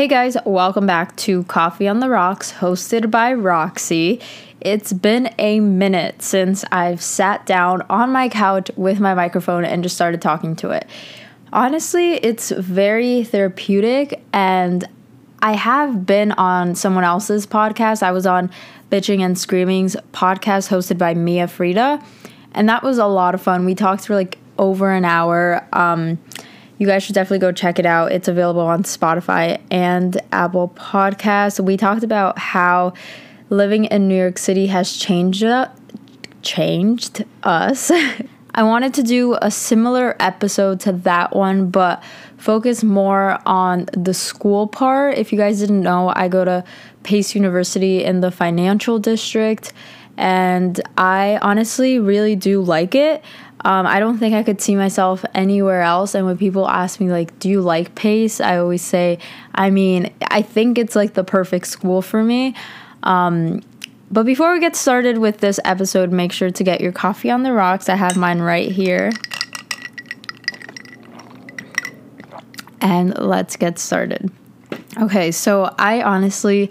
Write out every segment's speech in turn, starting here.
Hey guys, welcome back to Coffee on the Rocks, hosted by Roxy. It's been a minute since I've sat down on my couch with my microphone and just started talking to it. Honestly, it's very therapeutic, and I have been on someone else's podcast. I was on Bitching and Screaming's podcast hosted by Mia Frida, and that was a lot of fun. We talked for like over an hour. Um, you guys should definitely go check it out. It's available on Spotify and Apple Podcasts. We talked about how living in New York City has changed uh, changed us. I wanted to do a similar episode to that one, but focus more on the school part. If you guys didn't know, I go to Pace University in the financial district, and I honestly really do like it. Um, I don't think I could see myself anywhere else. And when people ask me, like, do you like Pace? I always say, I mean, I think it's like the perfect school for me. Um, but before we get started with this episode, make sure to get your coffee on the rocks. I have mine right here. And let's get started. Okay, so I honestly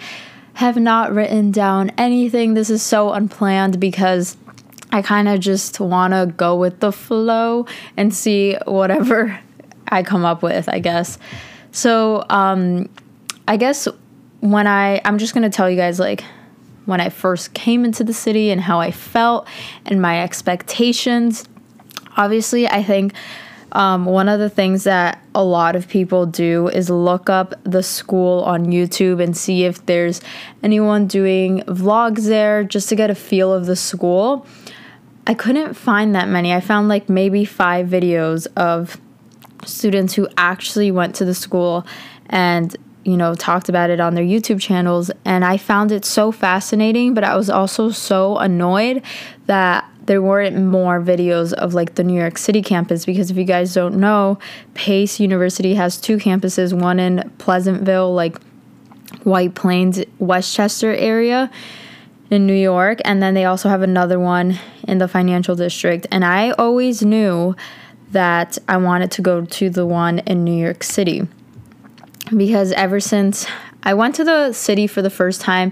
have not written down anything. This is so unplanned because I kind of just want to go with the flow and see whatever I come up with, I guess. So, um, I guess when I, I'm just going to tell you guys like when I first came into the city and how I felt and my expectations. Obviously, I think um, one of the things that a lot of people do is look up the school on YouTube and see if there's anyone doing vlogs there just to get a feel of the school. I couldn't find that many. I found like maybe five videos of students who actually went to the school and you know talked about it on their YouTube channels and I found it so fascinating but I was also so annoyed that there weren't more videos of like the New York City campus because if you guys don't know Pace University has two campuses one in Pleasantville like White Plains Westchester area in New York, and then they also have another one in the financial district. And I always knew that I wanted to go to the one in New York City because ever since I went to the city for the first time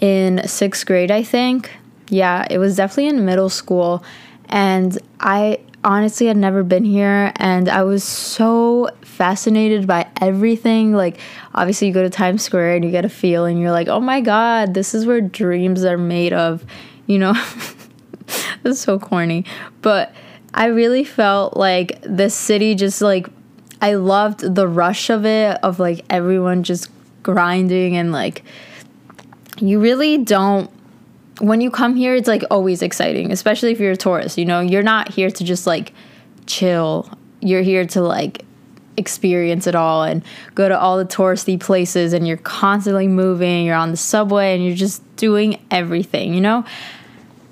in sixth grade, I think. Yeah, it was definitely in middle school. And I honestly had never been here and I was so fascinated by everything. Like, obviously, you go to Times Square and you get a feel, and you're like, oh my God, this is where dreams are made of, you know? That's so corny. But I really felt like this city just like, I loved the rush of it, of like everyone just grinding and like, you really don't when you come here, it's like always exciting, especially if you're a tourist. You know, you're not here to just like chill. You're here to like experience it all and go to all the touristy places and you're constantly moving, you're on the subway and you're just doing everything, you know?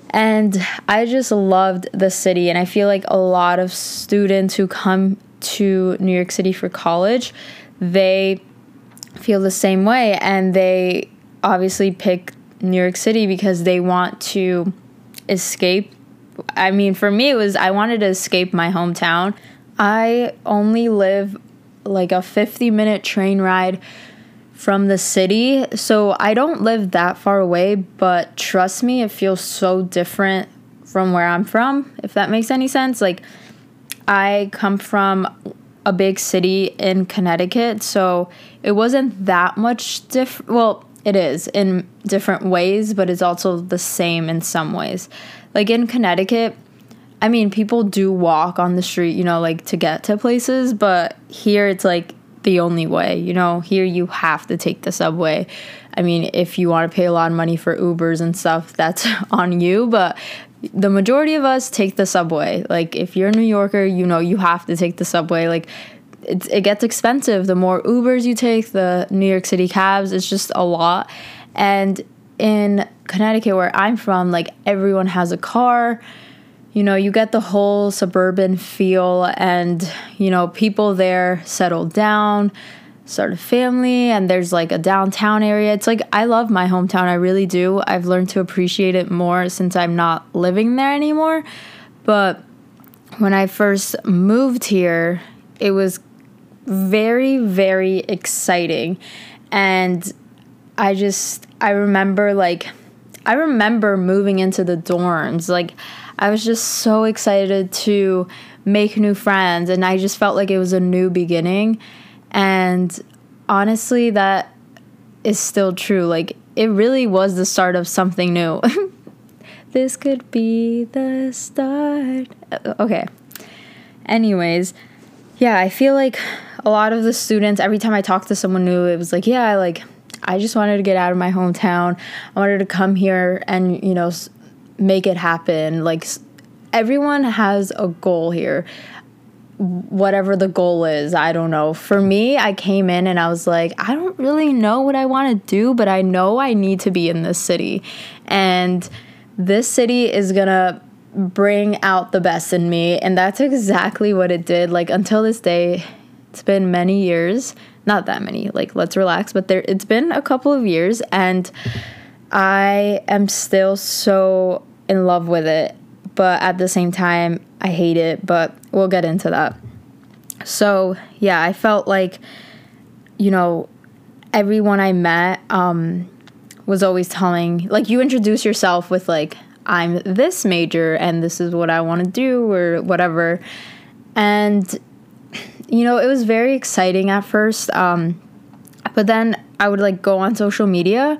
And I just loved the city and I feel like a lot of students who come to New York City for college, they feel the same way and they obviously pick New York City because they want to escape. I mean, for me, it was I wanted to escape my hometown. I only live like a 50 minute train ride from the city, so I don't live that far away, but trust me, it feels so different from where I'm from, if that makes any sense. Like, I come from a big city in Connecticut, so it wasn't that much different. Well, it is in different ways, but it's also the same in some ways. Like in Connecticut, I mean, people do walk on the street, you know, like to get to places, but here it's like the only way, you know, here you have to take the subway. I mean, if you want to pay a lot of money for Ubers and stuff, that's on you, but the majority of us take the subway. Like, if you're a New Yorker, you know, you have to take the subway. Like, it, it gets expensive. The more Ubers you take, the New York City cabs, it's just a lot. And in Connecticut, where I'm from, like everyone has a car. You know, you get the whole suburban feel, and you know, people there settle down, start a family, and there's like a downtown area. It's like I love my hometown, I really do. I've learned to appreciate it more since I'm not living there anymore. But when I first moved here, it was very, very exciting. And I just, I remember like, I remember moving into the dorms. Like, I was just so excited to make new friends, and I just felt like it was a new beginning. And honestly, that is still true. Like, it really was the start of something new. this could be the start. Uh, okay. Anyways, yeah, I feel like a lot of the students, every time I talked to someone new, it was like, yeah, like, I just wanted to get out of my hometown. I wanted to come here and, you know, make it happen. Like, everyone has a goal here. Whatever the goal is, I don't know. For me, I came in and I was like, I don't really know what I want to do, but I know I need to be in this city. And this city is gonna bring out the best in me. And that's exactly what it did. Like, until this day, it's been many years. Not that many, like, let's relax, but there, it's been a couple of years, and I am still so in love with it but at the same time, I hate it, but we'll get into that. So, yeah, I felt like, you know, everyone I met um, was always telling, like, you introduce yourself with, like, I'm this major and this is what I want to do or whatever. And, you know, it was very exciting at first. Um, but then I would, like, go on social media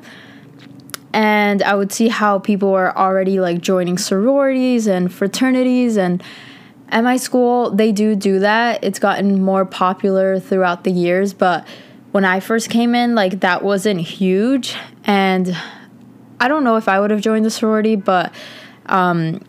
and I would see how people were already like joining sororities and fraternities and at my school they do do that. It's gotten more popular throughout the years, but when I first came in like that wasn't huge and I don't know if I would have joined the sorority, but um,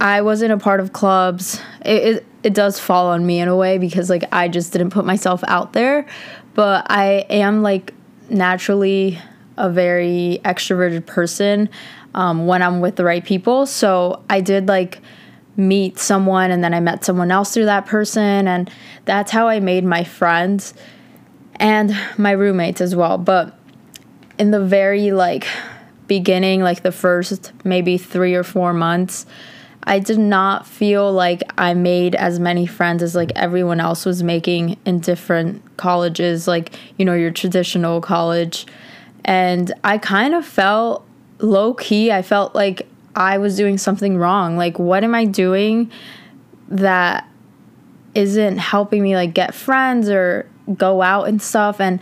I wasn't a part of clubs. It, it it does fall on me in a way because like I just didn't put myself out there, but I am like naturally a very extroverted person um, when I'm with the right people. So I did like meet someone and then I met someone else through that person. And that's how I made my friends and my roommates as well. But in the very like beginning, like the first maybe three or four months, I did not feel like I made as many friends as like everyone else was making in different colleges, like, you know, your traditional college and I kind of felt low key, I felt like I was doing something wrong. Like, what am I doing that isn't helping me like get friends or go out and stuff? And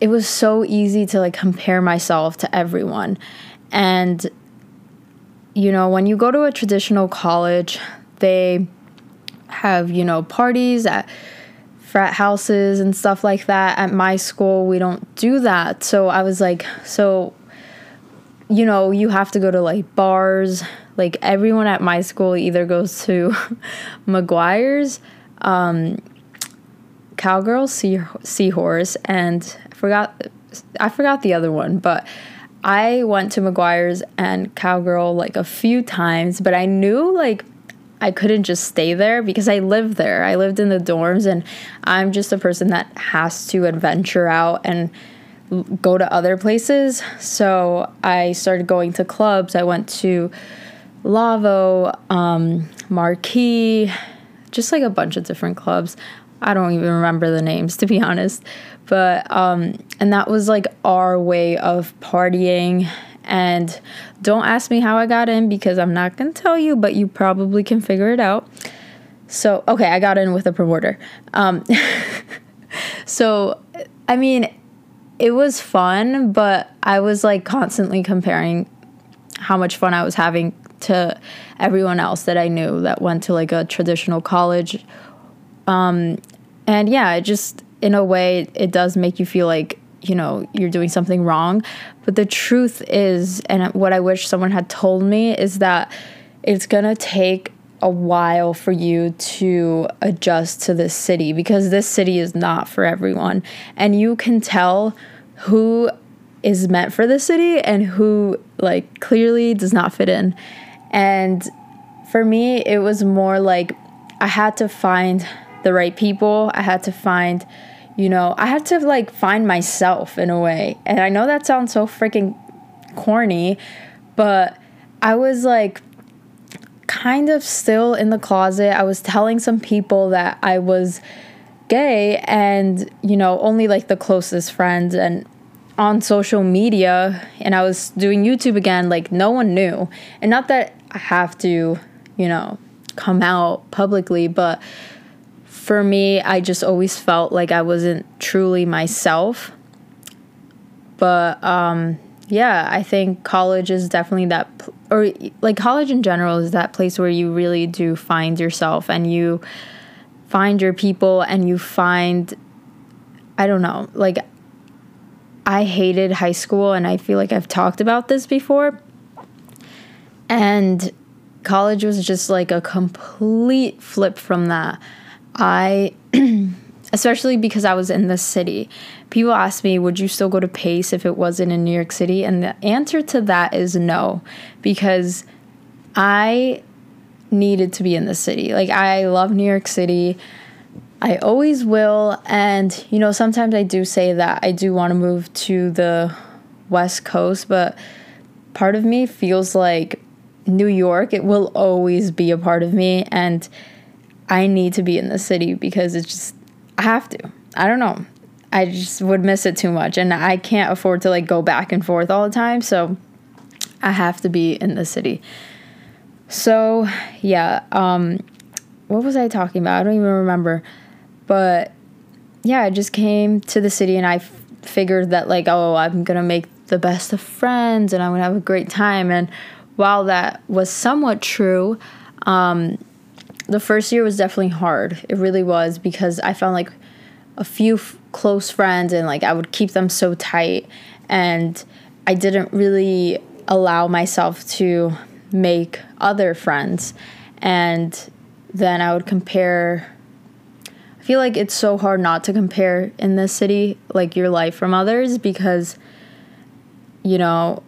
it was so easy to like compare myself to everyone. And, you know, when you go to a traditional college, they have, you know, parties at frat houses and stuff like that. At my school, we don't do that. So I was like, so, you know, you have to go to like bars. Like everyone at my school either goes to McGuire's, um, Cowgirl, sea, Seahorse, and I forgot, I forgot the other one, but I went to McGuire's and Cowgirl like a few times, but I knew like I couldn't just stay there because I lived there. I lived in the dorms and I'm just a person that has to adventure out and go to other places. So I started going to clubs. I went to Lavo, um, Marquee, just like a bunch of different clubs. I don't even remember the names to be honest. But um and that was like our way of partying and don't ask me how I got in because I'm not going to tell you, but you probably can figure it out. So, okay, I got in with a promoter. Um, so, I mean, it was fun, but I was like constantly comparing how much fun I was having to everyone else that I knew that went to like a traditional college. Um, and yeah, it just, in a way, it does make you feel like you know, you're doing something wrong. But the truth is, and what I wish someone had told me, is that it's gonna take a while for you to adjust to this city because this city is not for everyone. And you can tell who is meant for the city and who, like, clearly does not fit in. And for me, it was more like I had to find the right people, I had to find you know, I had to like find myself in a way. And I know that sounds so freaking corny, but I was like kind of still in the closet. I was telling some people that I was gay and, you know, only like the closest friends and on social media and I was doing YouTube again, like no one knew. And not that I have to, you know, come out publicly, but for me, I just always felt like I wasn't truly myself. But um yeah, I think college is definitely that or like college in general is that place where you really do find yourself and you find your people and you find I don't know, like I hated high school and I feel like I've talked about this before. And college was just like a complete flip from that. I especially because I was in the city. People ask me, would you still go to Pace if it wasn't in New York City? And the answer to that is no, because I needed to be in the city. Like, I love New York City. I always will. And, you know, sometimes I do say that I do want to move to the West Coast, but part of me feels like New York, it will always be a part of me. And I need to be in the city because it's just, I have to. I don't know. I just would miss it too much. And I can't afford to like go back and forth all the time. So I have to be in the city. So, yeah. Um, what was I talking about? I don't even remember. But yeah, I just came to the city and I f- figured that, like, oh, I'm to make the best of friends and I'm to have a great time. And while that was somewhat true, um, the first year was definitely hard. It really was because I found like a few f- close friends and like I would keep them so tight and I didn't really allow myself to make other friends and then I would compare I feel like it's so hard not to compare in this city like your life from others because you know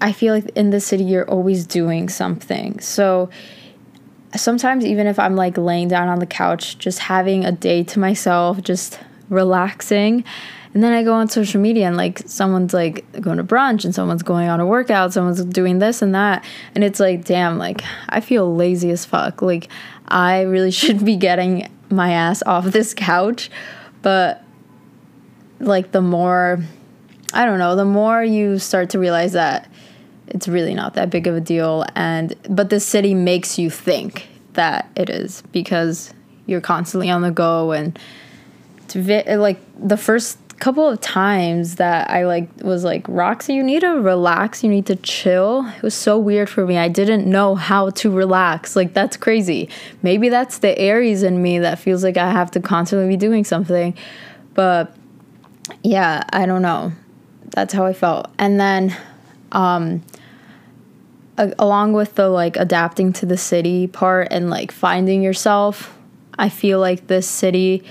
I feel like in the city you're always doing something. So sometimes even if I'm like laying down on the couch, just having a day to myself, just relaxing. And then I go on social media and like someone's like going to brunch and someone's going on a workout, someone's doing this and that. And it's like, damn, like I feel lazy as fuck. Like I really should be getting my ass off this couch. But like the more, I don't know, the more you start to realize that it's really not that big of a deal. And but the city makes you think that it is because you're constantly on the go and vi- like the first couple of times that I like was like Roxy you need to relax. You need to chill. It was so weird for me. I didn't know how to relax. Like that's crazy. Maybe that's the Aries in me that feels like I have to constantly be doing something. But yeah I don't know. That's how I felt. And then um along with the like adapting to the city part and like finding yourself, I feel like this city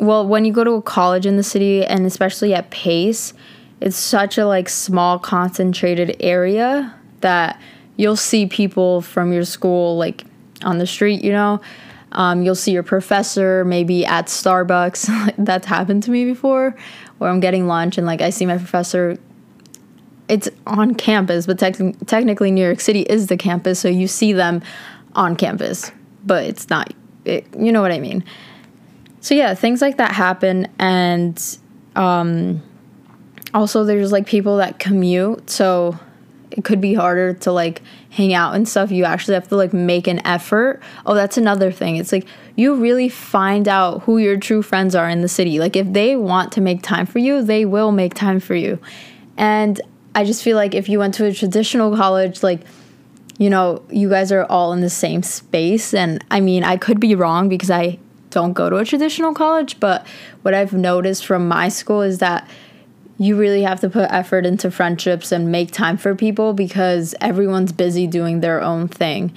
well, when you go to a college in the city and especially at Pace, it's such a like small concentrated area that you'll see people from your school like on the street, you know. Um, you'll see your professor maybe at Starbucks. That's happened to me before, where I'm getting lunch and like I see my professor it's on campus, but te- technically New York City is the campus, so you see them on campus, but it's not. It, you know what I mean? So yeah, things like that happen, and um, also there's like people that commute, so it could be harder to like hang out and stuff. You actually have to like make an effort. Oh, that's another thing. It's like you really find out who your true friends are in the city. Like if they want to make time for you, they will make time for you. And I just feel like if you went to a traditional college, like, you know, you guys are all in the same space. And I mean, I could be wrong because I don't go to a traditional college, but what I've noticed from my school is that you really have to put effort into friendships and make time for people because everyone's busy doing their own thing.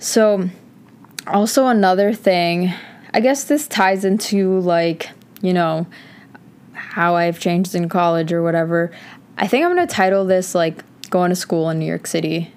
So, also another thing, I guess this ties into like, you know, how I've changed in college or whatever. I think I'm going to title this like going to school in New York City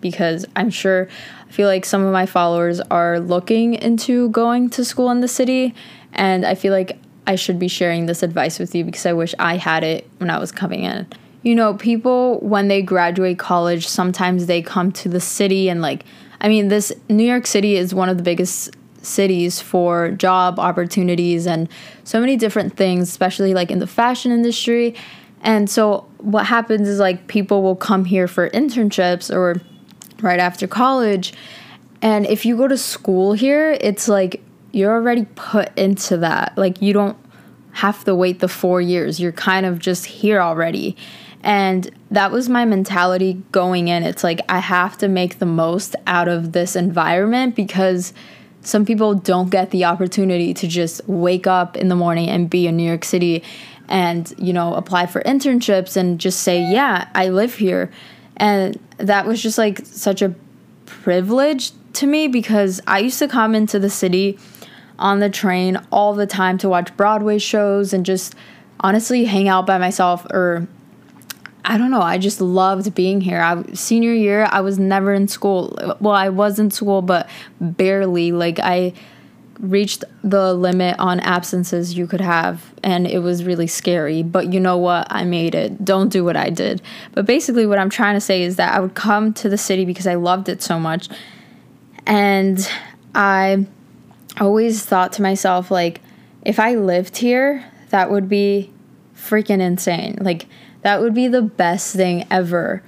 because I'm sure I feel like some of my followers are looking into going to school in the city and I feel like I should be sharing this advice with you because I wish I had it when I was coming in. You know, people when they graduate college, sometimes they come to the city and like I mean, this New York City is one of the biggest cities for job opportunities and so many different things, especially like in the fashion industry. And so what happens is like people will come here for internships or right after college. And if you go to school here, it's like you're already put into that. Like you don't have to wait the 4 years. You're kind of just here already. And that was my mentality going in. It's like I have to make the most out of this environment because some people don't get the opportunity to just wake up in the morning and be in New York City and, you know, apply for internships and just say, "Yeah, I live here." And that was just like such a privilege to me because I used to come into the city on the train all the time to watch Broadway shows and just honestly hang out by myself or I don't know. I just loved being here. I senior year, I was never in school. Well, I was in school, but barely. Like I reached the limit on absences you could have, and it was really scary. But you know what? I made it. Don't do what I did. But basically, what I'm trying to say is that I would come to the city because I loved it so much, and I always thought to myself like, if I lived here, that would be freaking insane. Like that would be the best thing ever.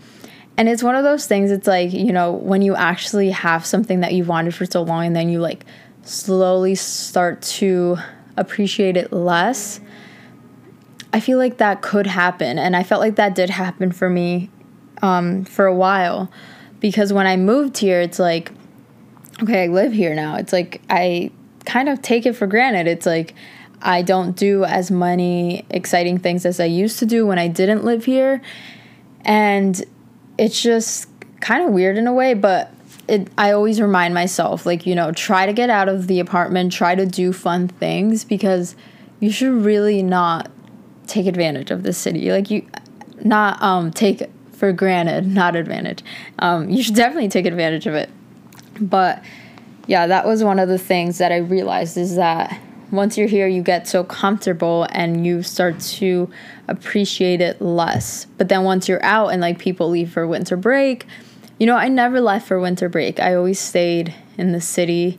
And it's one of those things, it's like, you know, when you actually have something that you've wanted for so long and then you like slowly start to appreciate it less. I feel like that could happen. And I felt like that did happen for me um, for a while. Because when I moved here, it's like, okay, I live here now. It's like I kind of take it for granted. It's like I don't do as many exciting things as I used to do when I didn't live here. And it's just kind of weird in a way, but it, I always remind myself, like, you know, try to get out of the apartment, try to do fun things because you should really not take advantage of the city. Like, you, not um, take for granted, not advantage. Um, you should definitely take advantage of it. But yeah, that was one of the things that I realized is that once you're here, you get so comfortable and you start to appreciate it less. But then once you're out and like people leave for winter break, you know, I never left for winter break. I always stayed in the city.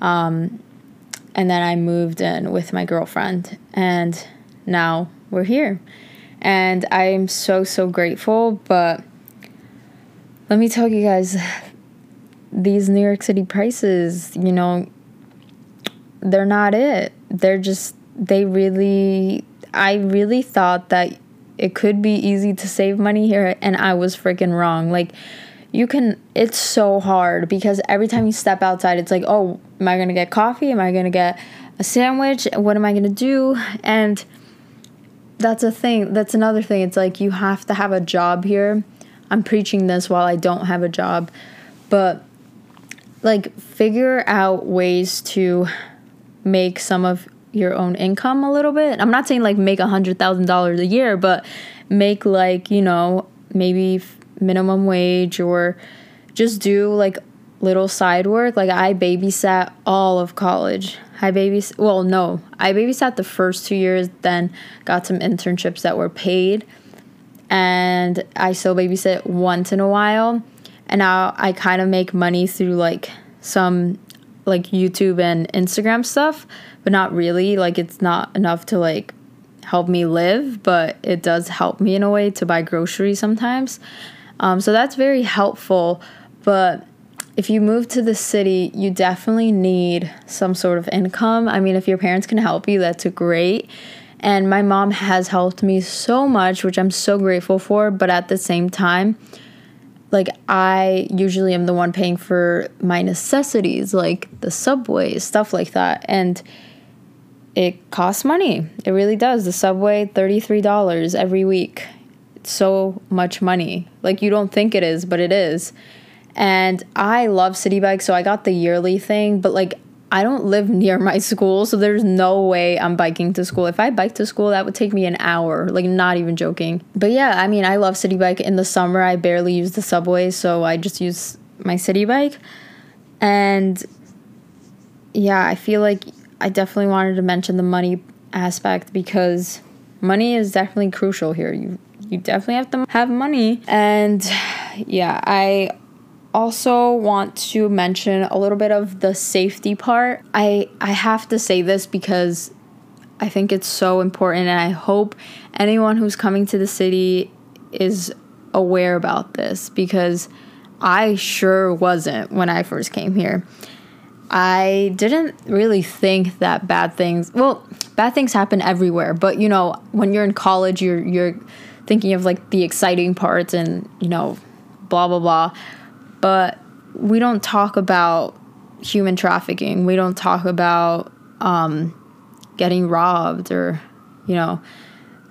Um, and then I moved in with my girlfriend, and now we're here. And I'm so, so grateful. But let me tell you guys these New York City prices, you know, they're not it. They're just, they really, I really thought that it could be easy to save money here, and I was freaking wrong. Like, you can, it's so hard because every time you step outside, it's like, oh, am I gonna get coffee? Am I gonna get a sandwich? What am I gonna do? And that's a thing, that's another thing. It's like you have to have a job here. I'm preaching this while I don't have a job, but like figure out ways to make some of your own income a little bit. I'm not saying like make a hundred thousand dollars a year, but make like you know maybe minimum wage or just do like little side work. Like I babysat all of college. I babys well no, I babysat the first two years, then got some internships that were paid, and I still babysit once in a while. And now I kind of make money through like some like YouTube and Instagram stuff, but not really. Like it's not enough to like help me live, but it does help me in a way to buy groceries sometimes. Um, so that's very helpful. But if you move to the city, you definitely need some sort of income. I mean, if your parents can help you, that's great. And my mom has helped me so much, which I'm so grateful for. But at the same time, like I usually am the one paying for my necessities, like the subway, stuff like that. And it costs money. It really does. The subway, $33 every week. So much money. Like you don't think it is, but it is. And I love Citi Bike, so I got the yearly thing, but like I don't live near my school, so there's no way I'm biking to school. If I bike to school, that would take me an hour, like not even joking. But yeah, I mean, I love Citi Bike. In the summer, I barely use the subway, so I just use my Citi Bike. And yeah, I feel like I definitely wanted to mention the money aspect because money is definitely crucial here. You you definitely have to have money. And yeah, I also want to mention a little bit of the safety part. I I have to say this because I think it's so important and I hope anyone who's coming to the city is aware about this because I sure wasn't when I first came here. I didn't really think that bad things, well, bad things happen everywhere, but you know, when you're in college, you're you're thinking of like the exciting parts and, you know, blah blah blah. But we don't talk about human trafficking. We don't talk about um, getting robbed or, you know,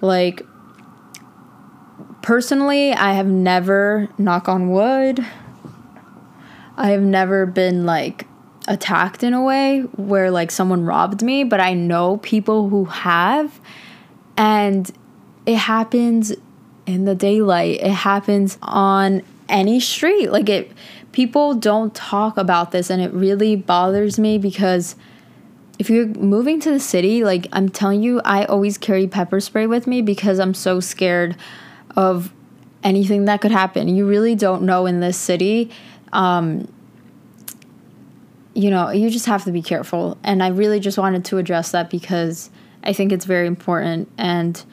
like personally, I have never, knock on wood, I have never been like attacked in a way where like someone robbed me, but I know people who have. And it happens in the daylight, it happens on any street. Like it, people don't talk about this, and it really bothers me because if you're moving to the city, like I'm telling you, I always carry pepper spray with me because I'm so scared of anything that could happen. You really don't know in this city. Um, you know, you just have to be careful. And I really just wanted to address that because I think it's very important. And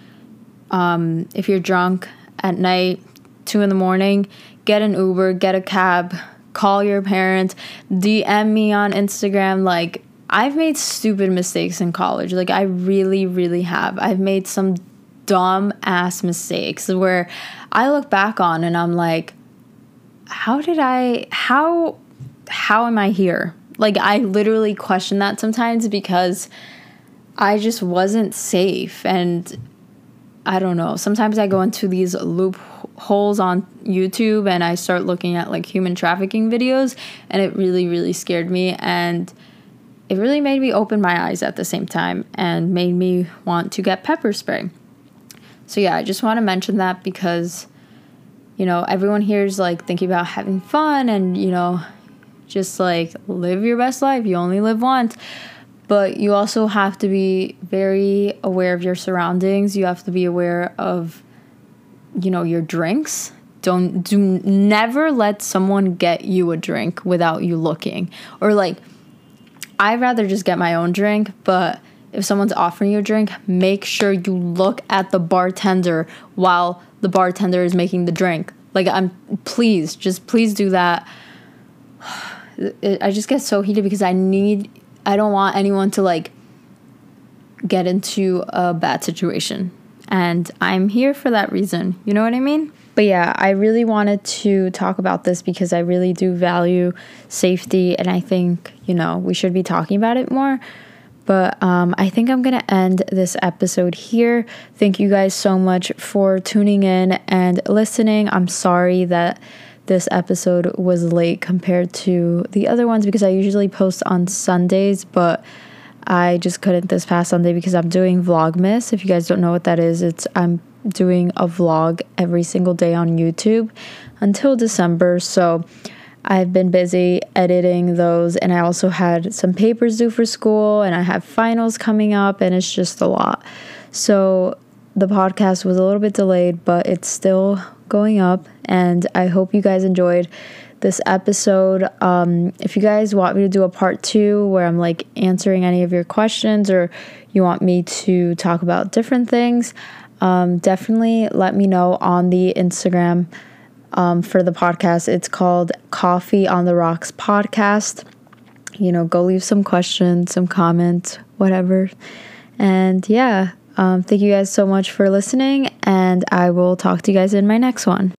um, if you're drunk at night, two in the morning, get an Uber, get a cab, call your parents, DM me on Instagram. Like, I've made stupid mistakes in college. Like, I really, really have. I've made some dumb ass mistakes where I look back on and I'm like, how did I, how, how am I here? Like, I literally question that sometimes because I just wasn't safe. And I don't know. Sometimes I go into these loopholes on YouTube and I start looking at like human trafficking videos, and it really, really scared me. And it really made me open my eyes at the same time and made me want to get pepper spray. So, yeah, I just want to mention that because, you know, everyone here is like thinking about having fun and, you know, just like live your best life. You only live once. But you also have to be very aware of your surroundings. You have to be aware of, you know, your drinks. Don't do never let someone get you a drink without you looking. Or like I'd rather just get my own drink, but if someone's offering you a drink, make sure you look at the bartender while the bartender is making the drink. Like I'm please, just please do that. I just get so heated because I need I don't want anyone to like get into a bad situation. And I'm here for that reason. You know what I mean? But yeah, I really wanted to talk about this because I really do value safety and I think, you know, we should be talking about it more. But um, I think I'm going to end this episode here. Thank you guys so much for tuning in and listening. I'm sorry that this episode was late compared to the other ones because I usually post on Sundays, but I just couldn't this past Sunday because I'm doing Vlogmas. If you guys don't know what that is, it's I'm doing a vlog every single day on YouTube until December. So I've been busy editing those, and I also had some papers due for school, and I have finals coming up, and it's just a lot. So the podcast was a little bit delayed, but it's still going up, and I hope you guys enjoyed this episode. Um, if you guys want me to do a part two where I'm like answering any of your questions, or you want me to talk about different things, um, definitely let me know on the Instagram um, for the podcast. It's called Coffee on the Rocks Podcast. You know, go leave some questions, some comments, whatever. And yeah, um, thank you guys so much for listening, and I will talk to you guys in my next one.